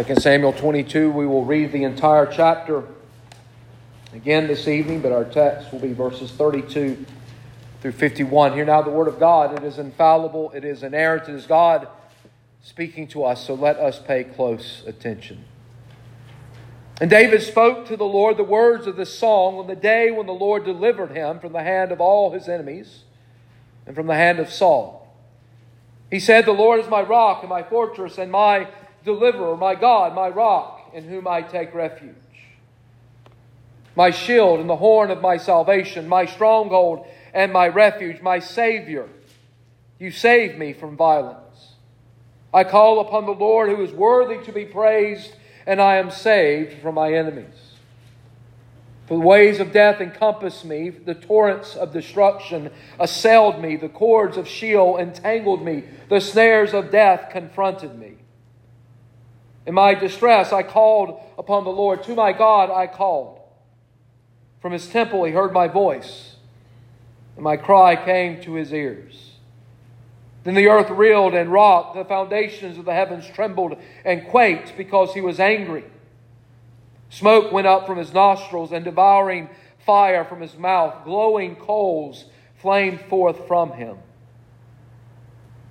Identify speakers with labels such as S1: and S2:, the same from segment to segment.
S1: Second Samuel 22, we will read the entire chapter again this evening, but our text will be verses 32 through 51. Hear now the word of God. It is infallible, it is inerrant, it is God speaking to us, so let us pay close attention. And David spoke to the Lord the words of this song on the day when the Lord delivered him from the hand of all his enemies and from the hand of Saul. He said, The Lord is my rock and my fortress and my deliverer, my God, my rock, in whom I take refuge. My shield and the horn of my salvation, my stronghold and my refuge, my Savior. You save me from violence. I call upon the Lord who is worthy to be praised and I am saved from my enemies. For the ways of death encompassed me, the torrents of destruction assailed me, the cords of Sheol entangled me, the snares of death confronted me. In my distress, I called upon the Lord. To my God, I called. From his temple, he heard my voice, and my cry came to his ears. Then the earth reeled and rocked, the foundations of the heavens trembled and quaked because he was angry. Smoke went up from his nostrils, and devouring fire from his mouth, glowing coals flamed forth from him.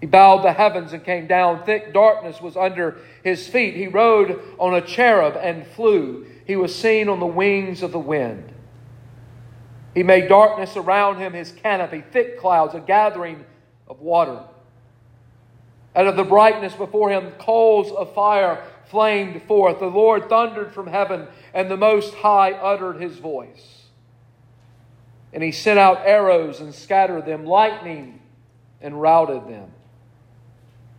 S1: He bowed the heavens and came down. Thick darkness was under his feet. He rode on a cherub and flew. He was seen on the wings of the wind. He made darkness around him his canopy, thick clouds, a gathering of water. Out of the brightness before him, coals of fire flamed forth. The Lord thundered from heaven, and the Most High uttered his voice. And he sent out arrows and scattered them, lightning and routed them.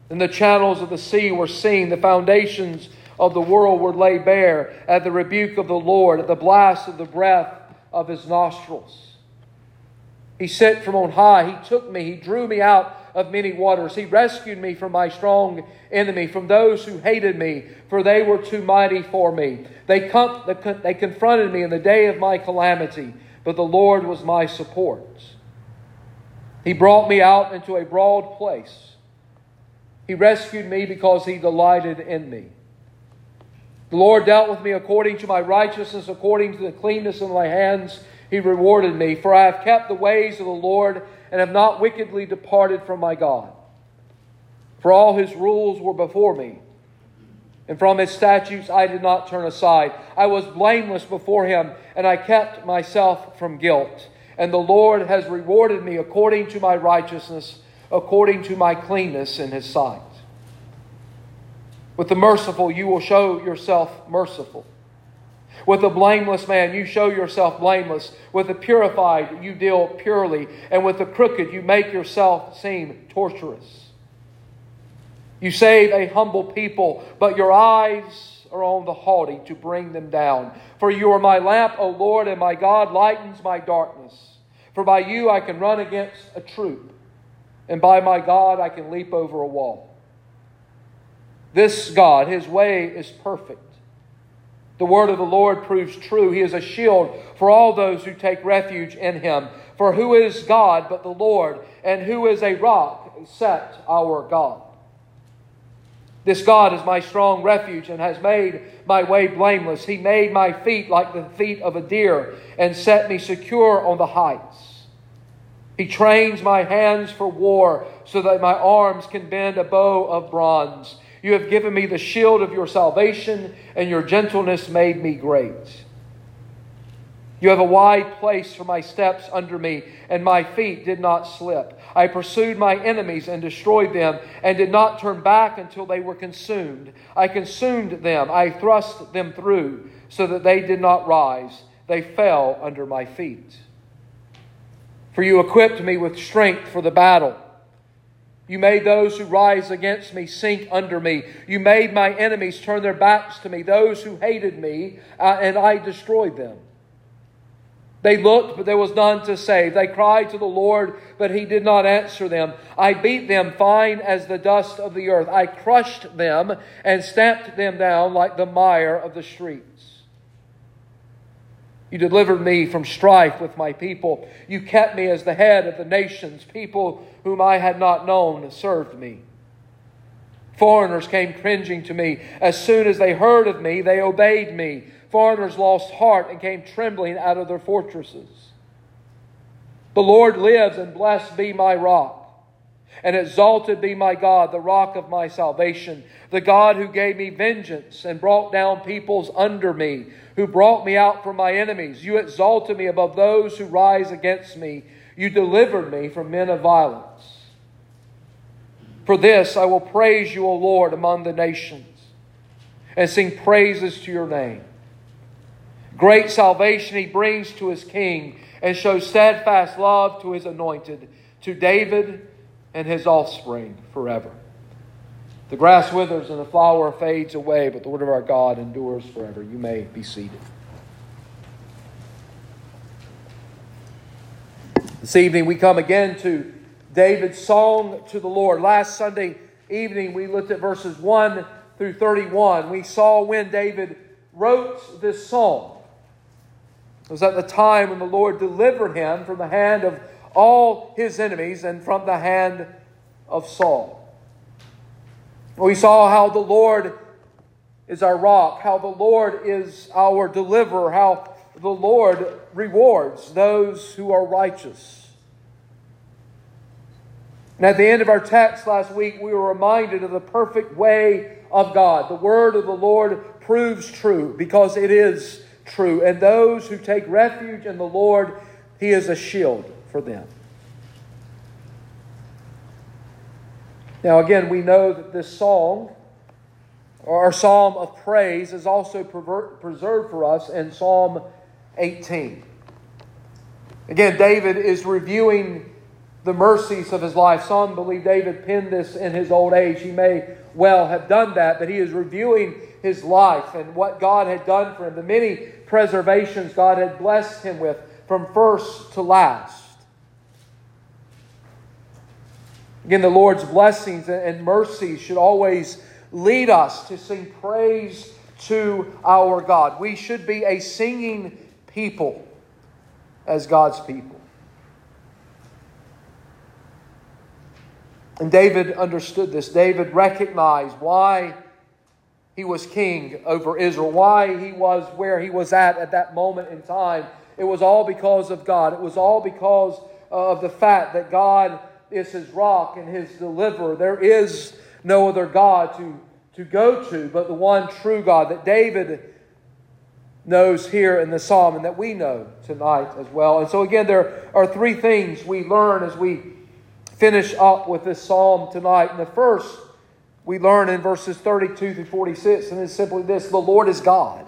S1: And the channels of the sea were seen, the foundations of the world were laid bare at the rebuke of the Lord, at the blast of the breath of his nostrils. He sent from on high, he took me, he drew me out of many waters. He rescued me from my strong enemy, from those who hated me, for they were too mighty for me. They, com- they confronted me in the day of my calamity, but the Lord was my support. He brought me out into a broad place. He rescued me because he delighted in me. The Lord dealt with me according to my righteousness, according to the cleanness of my hands. He rewarded me, for I have kept the ways of the Lord and have not wickedly departed from my God. For all his rules were before me, and from his statutes I did not turn aside. I was blameless before him, and I kept myself from guilt. And the Lord has rewarded me according to my righteousness, according to my cleanness in his sight. With the merciful, you will show yourself merciful with a blameless man, you show yourself blameless. With the purified, you deal purely. And with the crooked, you make yourself seem torturous. You save a humble people, but your eyes are on the haughty to bring them down. For you are my lamp, O Lord, and my God lightens my darkness. For by you I can run against a troop, and by my God I can leap over a wall. This God, his way is perfect. The word of the Lord proves true. He is a shield for all those who take refuge in him. For who is God but the Lord? And who is a rock except our God? This God is my strong refuge and has made my way blameless. He made my feet like the feet of a deer and set me secure on the heights. He trains my hands for war so that my arms can bend a bow of bronze. You have given me the shield of your salvation, and your gentleness made me great. You have a wide place for my steps under me, and my feet did not slip. I pursued my enemies and destroyed them, and did not turn back until they were consumed. I consumed them, I thrust them through, so that they did not rise. They fell under my feet. For you equipped me with strength for the battle. You made those who rise against me sink under me. You made my enemies turn their backs to me, those who hated me, uh, and I destroyed them. They looked, but there was none to save. They cried to the Lord, but he did not answer them. I beat them fine as the dust of the earth. I crushed them and stamped them down like the mire of the streets. You delivered me from strife with my people. You kept me as the head of the nations. People whom I had not known served me. Foreigners came cringing to me. As soon as they heard of me, they obeyed me. Foreigners lost heart and came trembling out of their fortresses. The Lord lives, and blessed be my rock. And exalted be my God, the rock of my salvation, the God who gave me vengeance and brought down peoples under me, who brought me out from my enemies. You exalted me above those who rise against me. You delivered me from men of violence. For this I will praise you, O Lord, among the nations, and sing praises to your name. Great salvation he brings to his king, and shows steadfast love to his anointed, to David and his offspring forever. The grass withers and the flower fades away, but the word of our God endures forever. You may be seated. This evening we come again to David's song to the Lord. Last Sunday evening we looked at verses 1 through 31. We saw when David wrote this song. It was at the time when the Lord delivered him from the hand of all his enemies and from the hand of Saul. We saw how the Lord is our rock, how the Lord is our deliverer, how the Lord rewards those who are righteous. And at the end of our text last week, we were reminded of the perfect way of God. The word of the Lord proves true because it is true. And those who take refuge in the Lord, He is a shield for them. Now, again, we know that this song, or psalm of praise, is also preserved for us in Psalm 18. Again, David is reviewing the mercies of his life. Some believe David penned this in his old age. He may well have done that, but he is reviewing his life and what God had done for him, the many preservations God had blessed him with from first to last. Again, the Lord's blessings and mercies should always lead us to sing praise to our God. We should be a singing people as God's people. And David understood this. David recognized why he was king over Israel, why he was where he was at at that moment in time. It was all because of God. It was all because of the fact that God is his rock and his deliverer. There is no other God to, to go to but the one true God that David knows here in the psalm and that we know tonight as well. And so, again, there are three things we learn as we finish up with this psalm tonight. And the first we learn in verses 32 through 46, and it's simply this the Lord is God.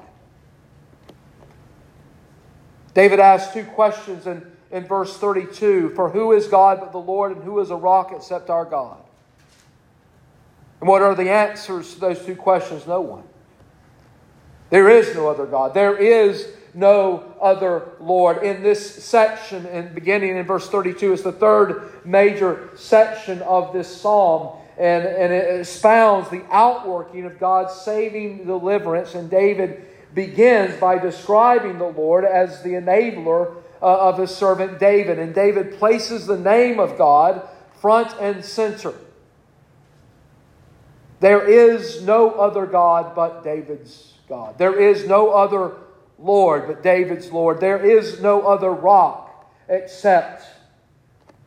S1: David asks two questions, and in verse 32 For who is God but the Lord, and who is a rock except our God? And what are the answers to those two questions? No one. There is no other God. There is no other Lord. In this section, and beginning in verse 32, is the third major section of this psalm. And, and it expounds the outworking of God's saving deliverance. And David begins by describing the Lord as the enabler uh, of his servant David. And David places the name of God front and center. There is no other God but David's God. There is no other Lord but David's Lord. There is no other rock except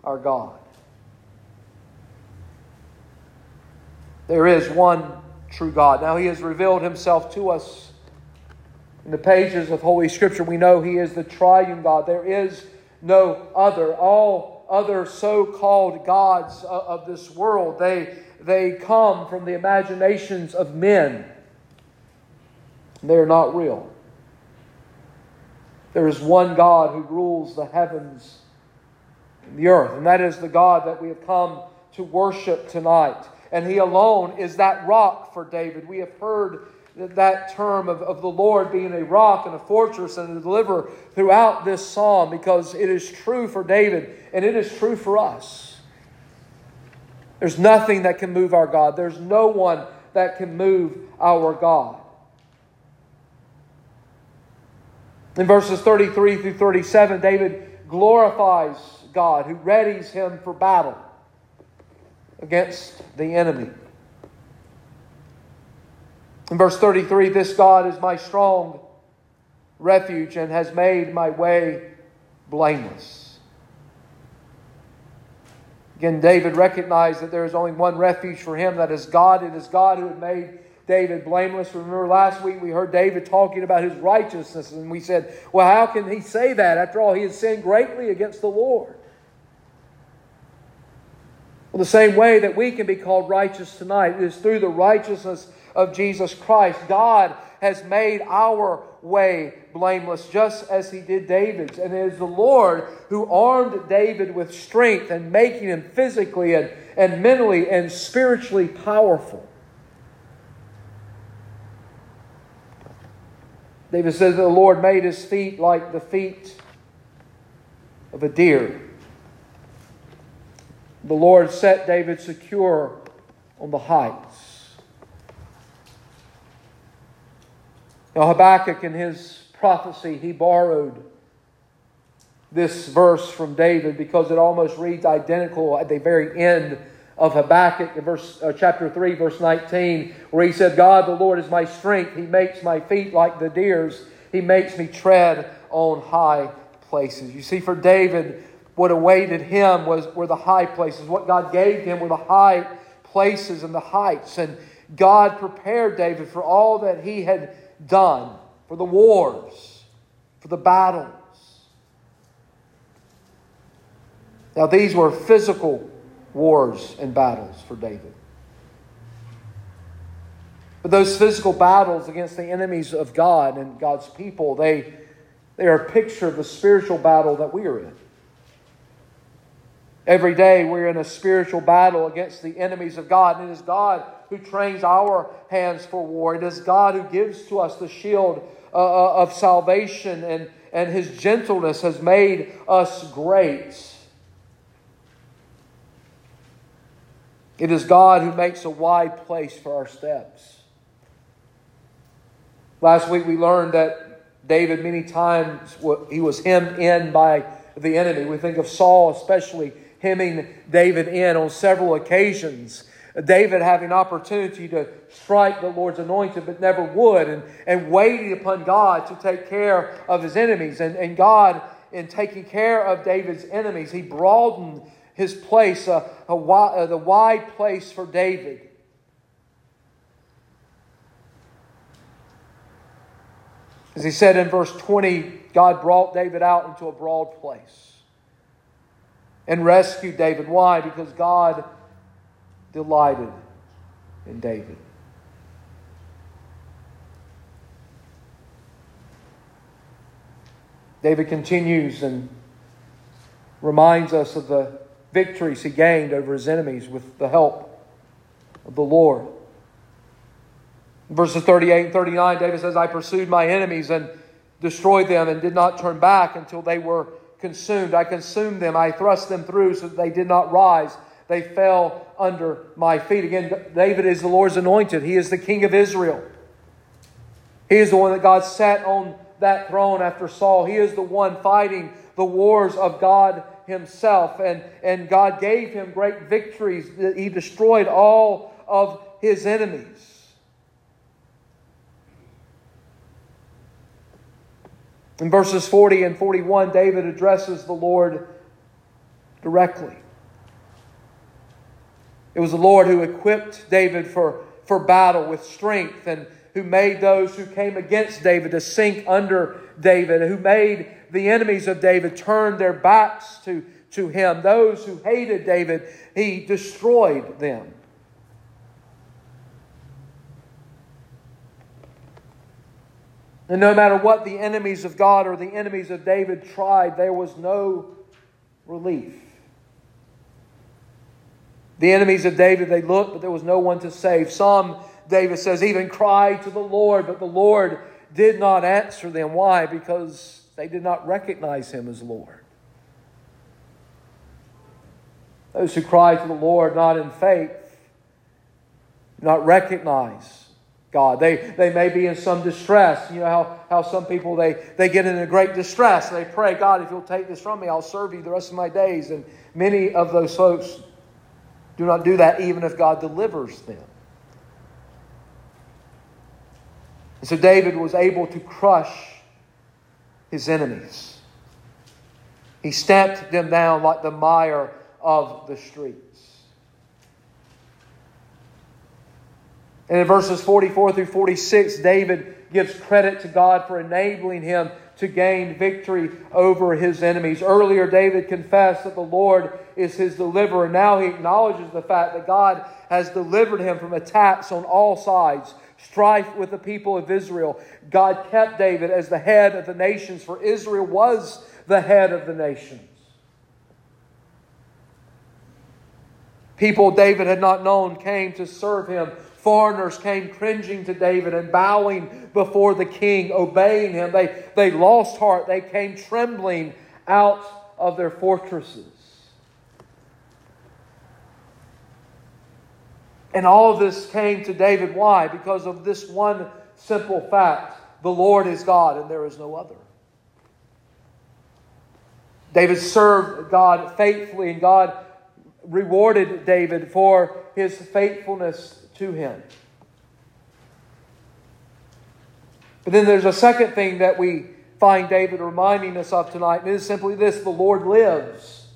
S1: our God. There is one true God. Now, He has revealed Himself to us in the pages of Holy Scripture, we know He is the triune God. There is no other. All other so called gods of this world, they, they come from the imaginations of men. They are not real. There is one God who rules the heavens and the earth, and that is the God that we have come to worship tonight. And He alone is that rock for David. We have heard that term of, of the Lord being a rock and a fortress and a deliverer throughout this psalm because it is true for David and it is true for us. There's nothing that can move our God, there's no one that can move our God. In verses 33 through 37, David glorifies God who readies him for battle against the enemy. In verse 33, this God is my strong refuge and has made my way blameless. Again, David recognized that there is only one refuge for him, that is God. It is God who had made David blameless. Remember last week we heard David talking about his righteousness, and we said, well, how can he say that? After all, he has sinned greatly against the Lord. Well, the same way that we can be called righteous tonight is through the righteousness of Jesus Christ. God has made our way blameless, just as he did David's. And it is the Lord who armed David with strength and making him physically and, and mentally and spiritually powerful. David says that the Lord made his feet like the feet of a deer. The Lord set David secure on the heights. Now, Habakkuk, in his prophecy, he borrowed this verse from David because it almost reads identical at the very end of Habakkuk, verse, uh, chapter 3, verse 19, where he said, God, the Lord is my strength. He makes my feet like the deer's. He makes me tread on high places. You see, for David, what awaited him was, were the high places. What God gave him were the high places and the heights. And God prepared David for all that he had done, for the wars, for the battles. Now, these were physical wars and battles for David. But those physical battles against the enemies of God and God's people, they, they are a picture of the spiritual battle that we are in. Every day we're in a spiritual battle against the enemies of God. And it is God who trains our hands for war. It is God who gives to us the shield uh, uh, of salvation, and, and His gentleness has made us great. It is God who makes a wide place for our steps. Last week we learned that David, many times, he was hemmed in by the enemy. We think of Saul, especially hemming David in on several occasions. David having opportunity to strike the Lord's anointed, but never would, and, and waiting upon God to take care of his enemies. And, and God, in taking care of David's enemies, he broadened his place, uh, a, uh, the wide place for David. As he said in verse 20, God brought David out into a broad place and rescued David. Why? Because God delighted in David. David continues and reminds us of the victories he gained over his enemies with the help of the Lord. Verses 38 and 39, David says, I pursued my enemies and destroyed them and did not turn back until they were consumed. I consumed them. I thrust them through so that they did not rise. They fell under my feet. Again, David is the Lord's anointed. He is the king of Israel. He is the one that God sat on that throne after Saul. He is the one fighting the wars of God himself. And, and God gave him great victories. He destroyed all of his enemies. In verses 40 and 41, David addresses the Lord directly. It was the Lord who equipped David for, for battle with strength and who made those who came against David to sink under David, who made the enemies of David turn their backs to, to him. Those who hated David, he destroyed them. And no matter what the enemies of God or the enemies of David tried, there was no relief. The enemies of David, they looked, but there was no one to save. Some, David says, even cried to the Lord, but the Lord did not answer them. Why? Because they did not recognize him as Lord. Those who cry to the Lord not in faith, not recognize God. They, they may be in some distress. You know how, how some people, they, they get in a great distress. They pray, God, if you'll take this from me, I'll serve you the rest of my days. And many of those folks do not do that even if God delivers them. And so David was able to crush his enemies. He stamped them down like the mire of the streets. And in verses 44 through 46, David gives credit to God for enabling him to gain victory over his enemies. Earlier, David confessed that the Lord is his deliverer. Now he acknowledges the fact that God has delivered him from attacks on all sides, strife with the people of Israel. God kept David as the head of the nations, for Israel was the head of the nations. People David had not known came to serve him Foreigners came cringing to David and bowing before the king, obeying him. They, they lost heart. They came trembling out of their fortresses. And all of this came to David. Why? Because of this one simple fact the Lord is God and there is no other. David served God faithfully, and God rewarded David for his faithfulness to him. But then there's a second thing that we find David reminding us of tonight, and it is simply this the Lord lives.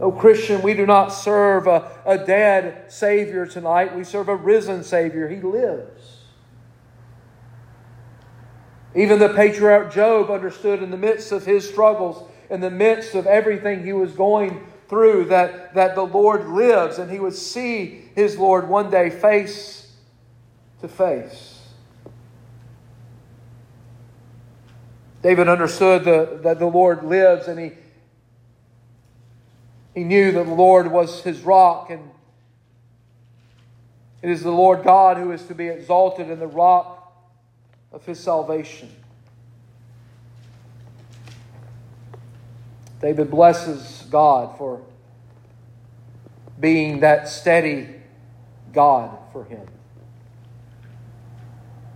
S1: Oh, Christian, we do not serve a, a dead Savior tonight. We serve a risen Savior. He lives. Even the patriarch Job understood in the midst of his struggles, in the midst of everything he was going through that, that the Lord lives and he would see his Lord one day face to face. David understood the, that the Lord lives and he, he knew that the Lord was his rock and it is the Lord God who is to be exalted in the rock of his salvation. David blesses God for being that steady God for him.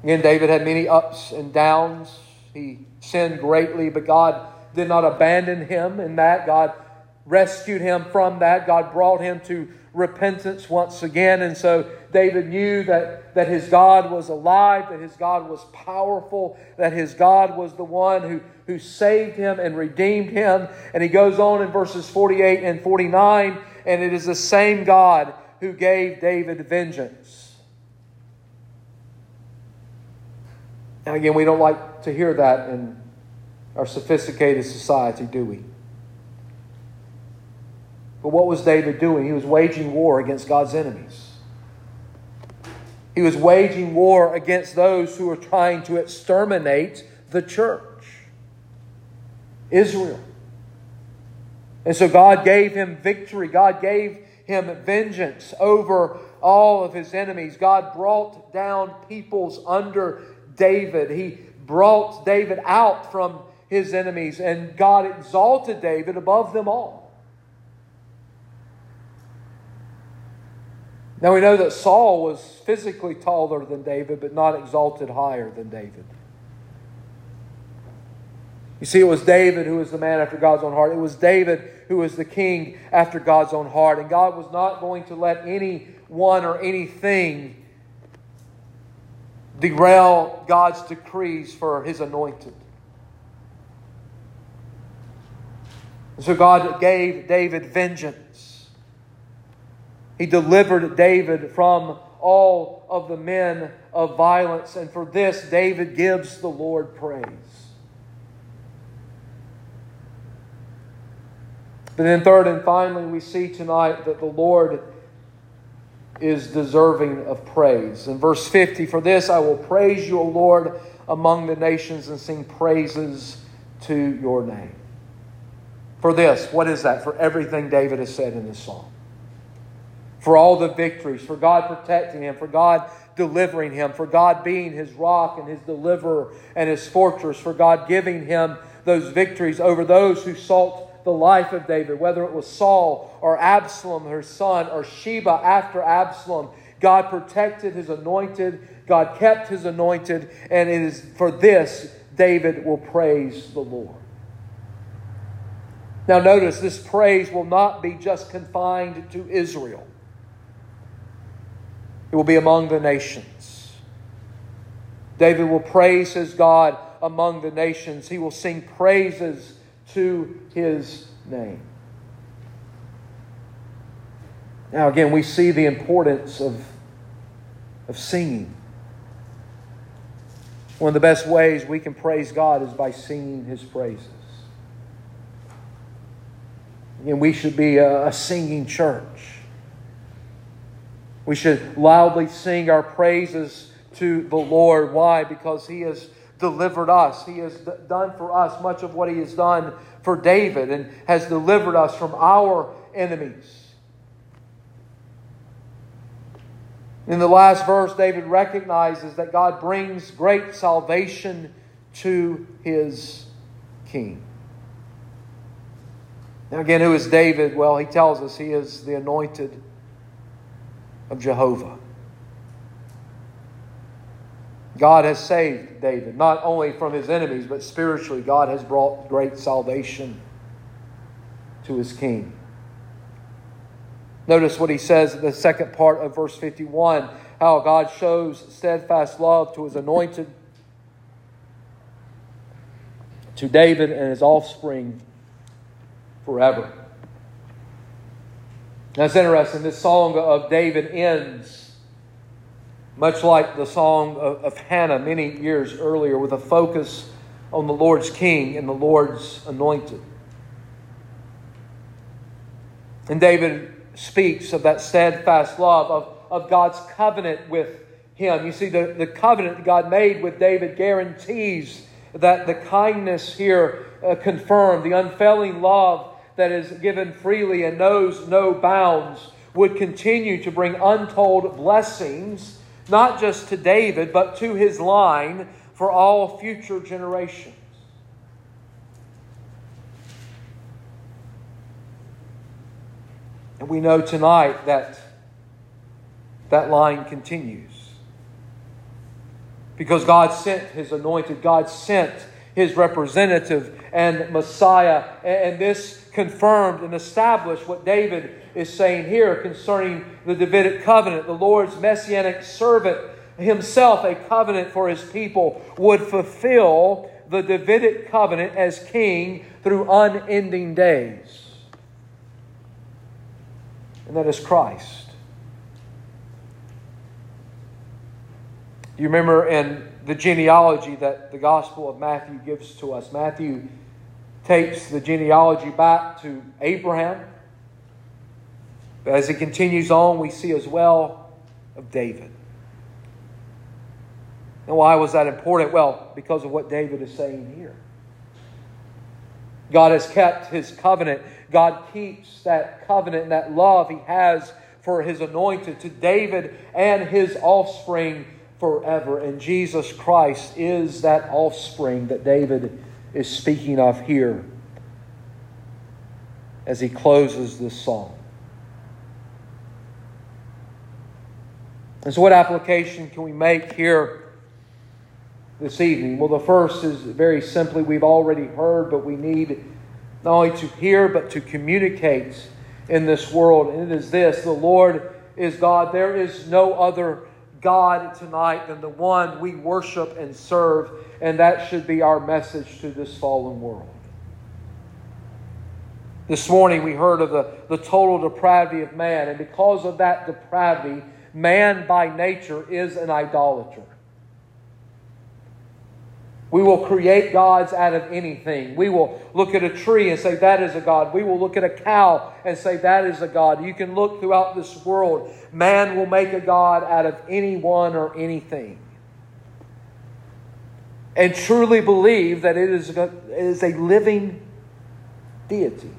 S1: Again, David had many ups and downs. He sinned greatly, but God did not abandon him in that. God rescued him from that. God brought him to repentance once again. And so David knew that, that his God was alive, that his God was powerful, that his God was the one who, who saved him and redeemed him. And he goes on in verses 48 and 49, and it is the same God who gave David vengeance. Now, again, we don't like to hear that in our sophisticated society, do we? But what was David doing? He was waging war against God's enemies. He was waging war against those who were trying to exterminate the church, Israel. And so God gave him victory. God gave him vengeance over all of his enemies. God brought down peoples under David. He brought David out from his enemies, and God exalted David above them all. Now we know that Saul was physically taller than David, but not exalted higher than David. You see, it was David who was the man after God's own heart. It was David who was the king after God's own heart. And God was not going to let anyone or anything derail God's decrees for his anointed. And so God gave David vengeance. He delivered David from all of the men of violence, and for this, David gives the Lord praise. But then, third and finally, we see tonight that the Lord is deserving of praise. In verse 50, for this I will praise you, O Lord, among the nations and sing praises to your name. For this, what is that? For everything David has said in this song for all the victories, for God protecting him, for God delivering him, for God being his rock and his deliverer and his fortress, for God giving him those victories over those who sought the life of David, whether it was Saul or Absalom, her son, or Sheba after Absalom. God protected his anointed, God kept his anointed, and it is for this David will praise the Lord. Now, notice this praise will not be just confined to Israel, it will be among the nations. David will praise his God among the nations, he will sing praises to his name. Now, again, we see the importance of, of singing. One of the best ways we can praise God is by singing his praises. And we should be a, a singing church. We should loudly sing our praises to the Lord. Why? Because he has delivered us. He has done for us much of what he has done for David and has delivered us from our enemies. In the last verse, David recognizes that God brings great salvation to his king. Now, again, who is David? Well, he tells us he is the anointed of Jehovah. God has saved David, not only from his enemies, but spiritually, God has brought great salvation to his king. Notice what he says in the second part of verse 51 how God shows steadfast love to his anointed, to David and his offspring forever. That's interesting. This song of David ends much like the song of, of Hannah many years earlier with a focus on the Lord's king and the Lord's anointed. And David speaks of that steadfast love, of, of God's covenant with him. You see, the, the covenant God made with David guarantees that the kindness here uh, confirmed, the unfailing love that is given freely and knows no bounds, would continue to bring untold blessings, not just to David, but to his line for all future generations. And we know tonight that that line continues. Because God sent His anointed, God sent His representative and Messiah. And this confirmed and established what David is saying here concerning the Davidic covenant. The Lord's messianic servant himself, a covenant for his people, would fulfill the Davidic covenant as king through unending days and that is Christ. You remember in the genealogy that the Gospel of Matthew gives to us, Matthew takes the genealogy back to Abraham. But as it continues on, we see as well of David. And why was that important? Well, because of what David is saying here. God has kept his covenant. God keeps that covenant and that love he has for his anointed to David and his offspring forever. And Jesus Christ is that offspring that David is speaking of here as he closes this song. And so, what application can we make here this evening? Well, the first is very simply we've already heard, but we need not only to hear, but to communicate in this world. And it is this the Lord is God. There is no other God tonight than the one we worship and serve, and that should be our message to this fallen world. This morning we heard of the, the total depravity of man, and because of that depravity, man by nature is an idolater. We will create gods out of anything. We will look at a tree and say, that is a God. We will look at a cow and say, that is a God. You can look throughout this world. Man will make a God out of anyone or anything. And truly believe that it is a, it is a living deity.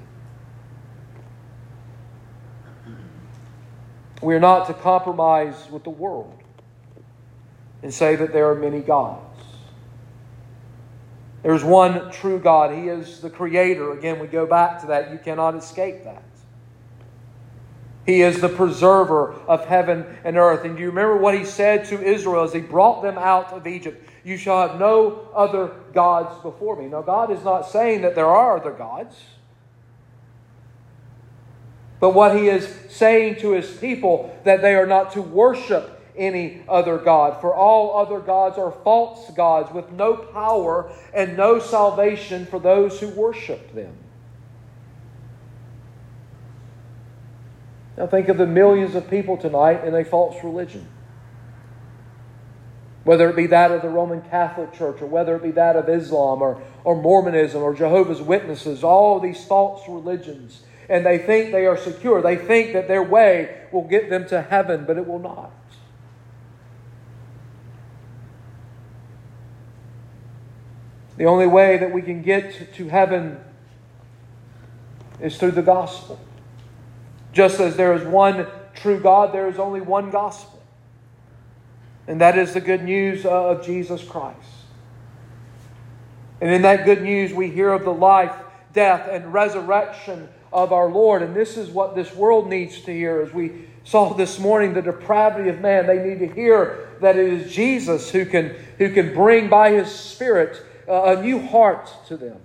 S1: We are not to compromise with the world and say that there are many gods. There's one true God. He is the creator. Again, we go back to that. You cannot escape that. He is the preserver of heaven and earth. And do you remember what he said to Israel as he brought them out of Egypt? You shall have no other gods before me. Now, God is not saying that there are other gods. But what he is saying to his people that they are not to worship any other God. For all other gods are false gods with no power and no salvation for those who worship them. Now think of the millions of people tonight in a false religion. Whether it be that of the Roman Catholic Church or whether it be that of Islam or, or Mormonism or Jehovah's Witnesses, all these false religions. And they think they are secure. They think that their way will get them to heaven, but it will not. The only way that we can get to heaven is through the gospel. Just as there is one true God, there is only one gospel. And that is the good news uh, of Jesus Christ. And in that good news, we hear of the life, death, and resurrection of our Lord. And this is what this world needs to hear. As we saw this morning, the depravity of man, they need to hear that it is Jesus who can, who can bring by his Spirit uh, a new heart to them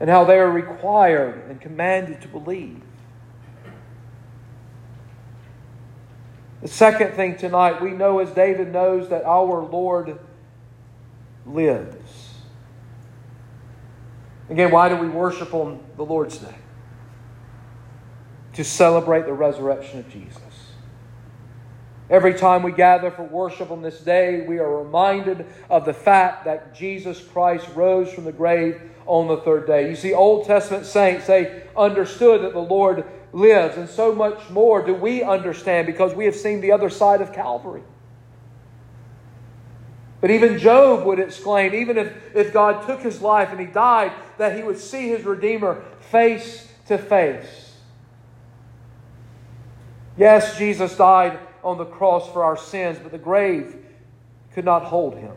S1: and how they are required and commanded to believe. The second thing tonight, we know as David knows that our Lord lives. Again, why do we worship on the Lord's Day? To celebrate the resurrection of Jesus. Every time we gather for worship on this day, we are reminded of the fact that Jesus Christ rose from the grave on the third day. You see, Old Testament saints, they understood that the Lord lives, and so much more do we understand because we have seen the other side of Calvary. But even Job would exclaim, even if, if God took his life and he died, that he would see his Redeemer face to face. Yes, Jesus died on the cross for our sins, but the grave could not hold him.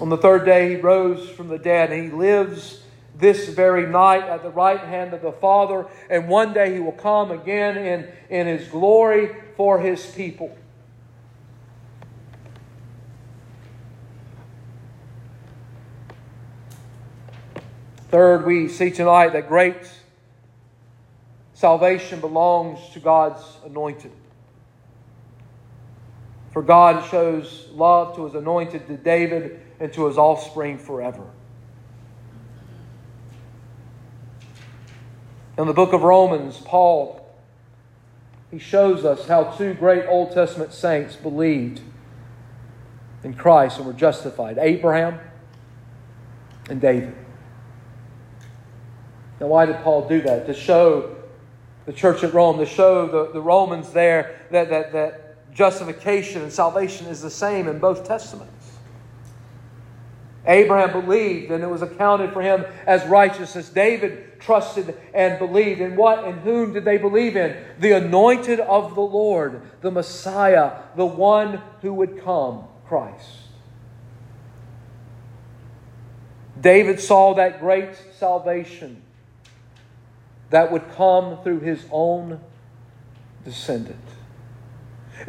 S1: On the third day, he rose from the dead, and he lives this very night at the right hand of the Father, and one day he will come again in, in his glory for his people. Third, we see tonight that great Salvation belongs to God's anointed. For God shows love to his anointed, to David, and to his offspring forever. In the book of Romans, Paul he shows us how two great Old Testament saints believed in Christ and were justified Abraham and David. Now, why did Paul do that? To show the church at Rome to show the, the Romans there that, that, that justification and salvation is the same in both testaments. Abraham believed, and it was accounted for him as righteousness. David trusted and believed. In what and whom did they believe in? The anointed of the Lord, the Messiah, the one who would come, Christ. David saw that great salvation that would come through his own descendant.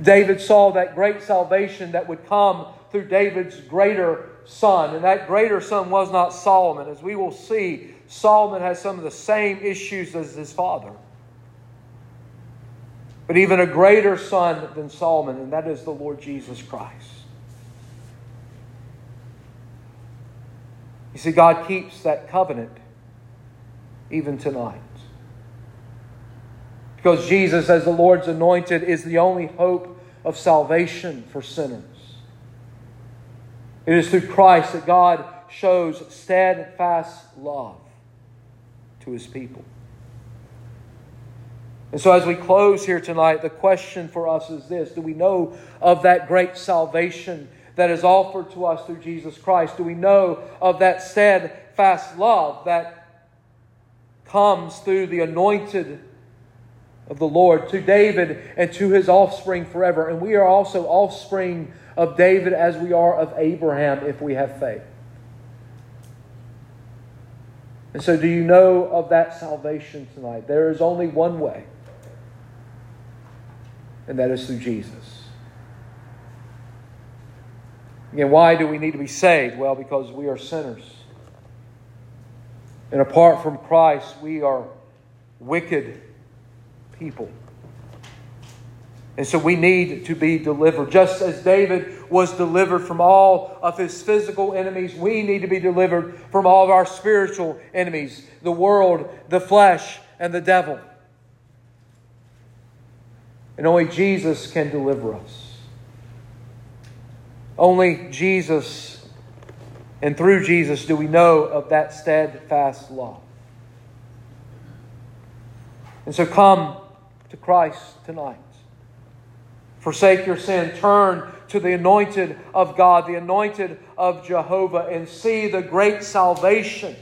S1: David saw that great salvation that would come through David's greater son. And that greater son was not Solomon. As we will see, Solomon has some of the same issues as his father. But even a greater son than Solomon, and that is the Lord Jesus Christ. You see, God keeps that covenant even tonight. Because Jesus, as the Lord's anointed, is the only hope of salvation for sinners. It is through Christ that God shows steadfast love to his people. And so, as we close here tonight, the question for us is this Do we know of that great salvation that is offered to us through Jesus Christ? Do we know of that steadfast love that comes through the anointed of the Lord to David and to his offspring forever. And we are also offspring of David as we are of Abraham if we have faith. And so, do you know of that salvation tonight? There is only one way, and that is through Jesus. Again, why do we need to be saved? Well, because we are sinners. And apart from Christ, we are wicked people. And so we need to be delivered. Just as David was delivered from all of his physical enemies, we need to be delivered from all of our spiritual enemies the world, the flesh, and the devil. And only Jesus can deliver us. Only Jesus, and through Jesus, do we know of that steadfast love. And so come to Christ tonight. Forsake your sin. Turn to the anointed of God, the anointed of Jehovah, and see the great salvation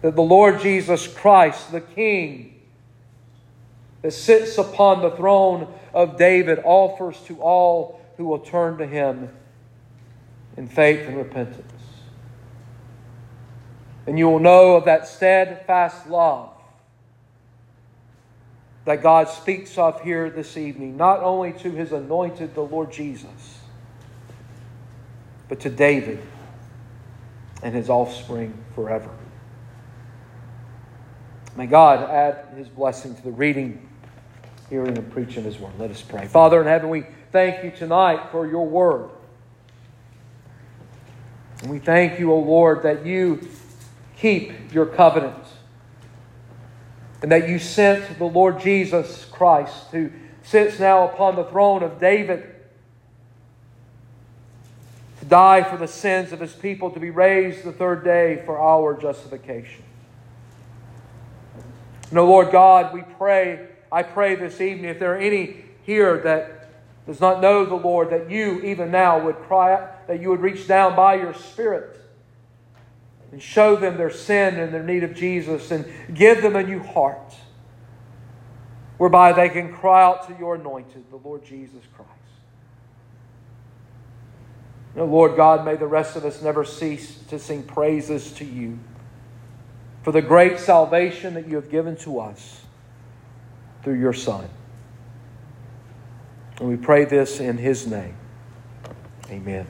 S1: that the Lord Jesus Christ, the King, that sits upon the throne of David, offers to all who will turn to him in faith and repentance. And you will know of that steadfast love that God speaks of here this evening, not only to his anointed, the Lord Jesus, but to David and his offspring forever. May God add his blessing to the reading, hearing, and preaching of his word. Let us pray. Father in heaven, we thank you tonight for your word. And we thank you, O Lord, that you keep your covenant and that you sent the Lord Jesus Christ, who sits now upon the throne of David, to die for the sins of his people, to be raised the third day for our justification. No, Lord God, we pray, I pray this evening, if there are any here that does not know the Lord, that you even now would cry out, that you would reach down by your Spirit and show them their sin and their need of Jesus and give them a new heart whereby they can cry out to your anointed, the Lord Jesus Christ. No, Lord God, may the rest of us never cease to sing praises to you for the great salvation that you have given to us through your Son. And we pray this in his name. Amen.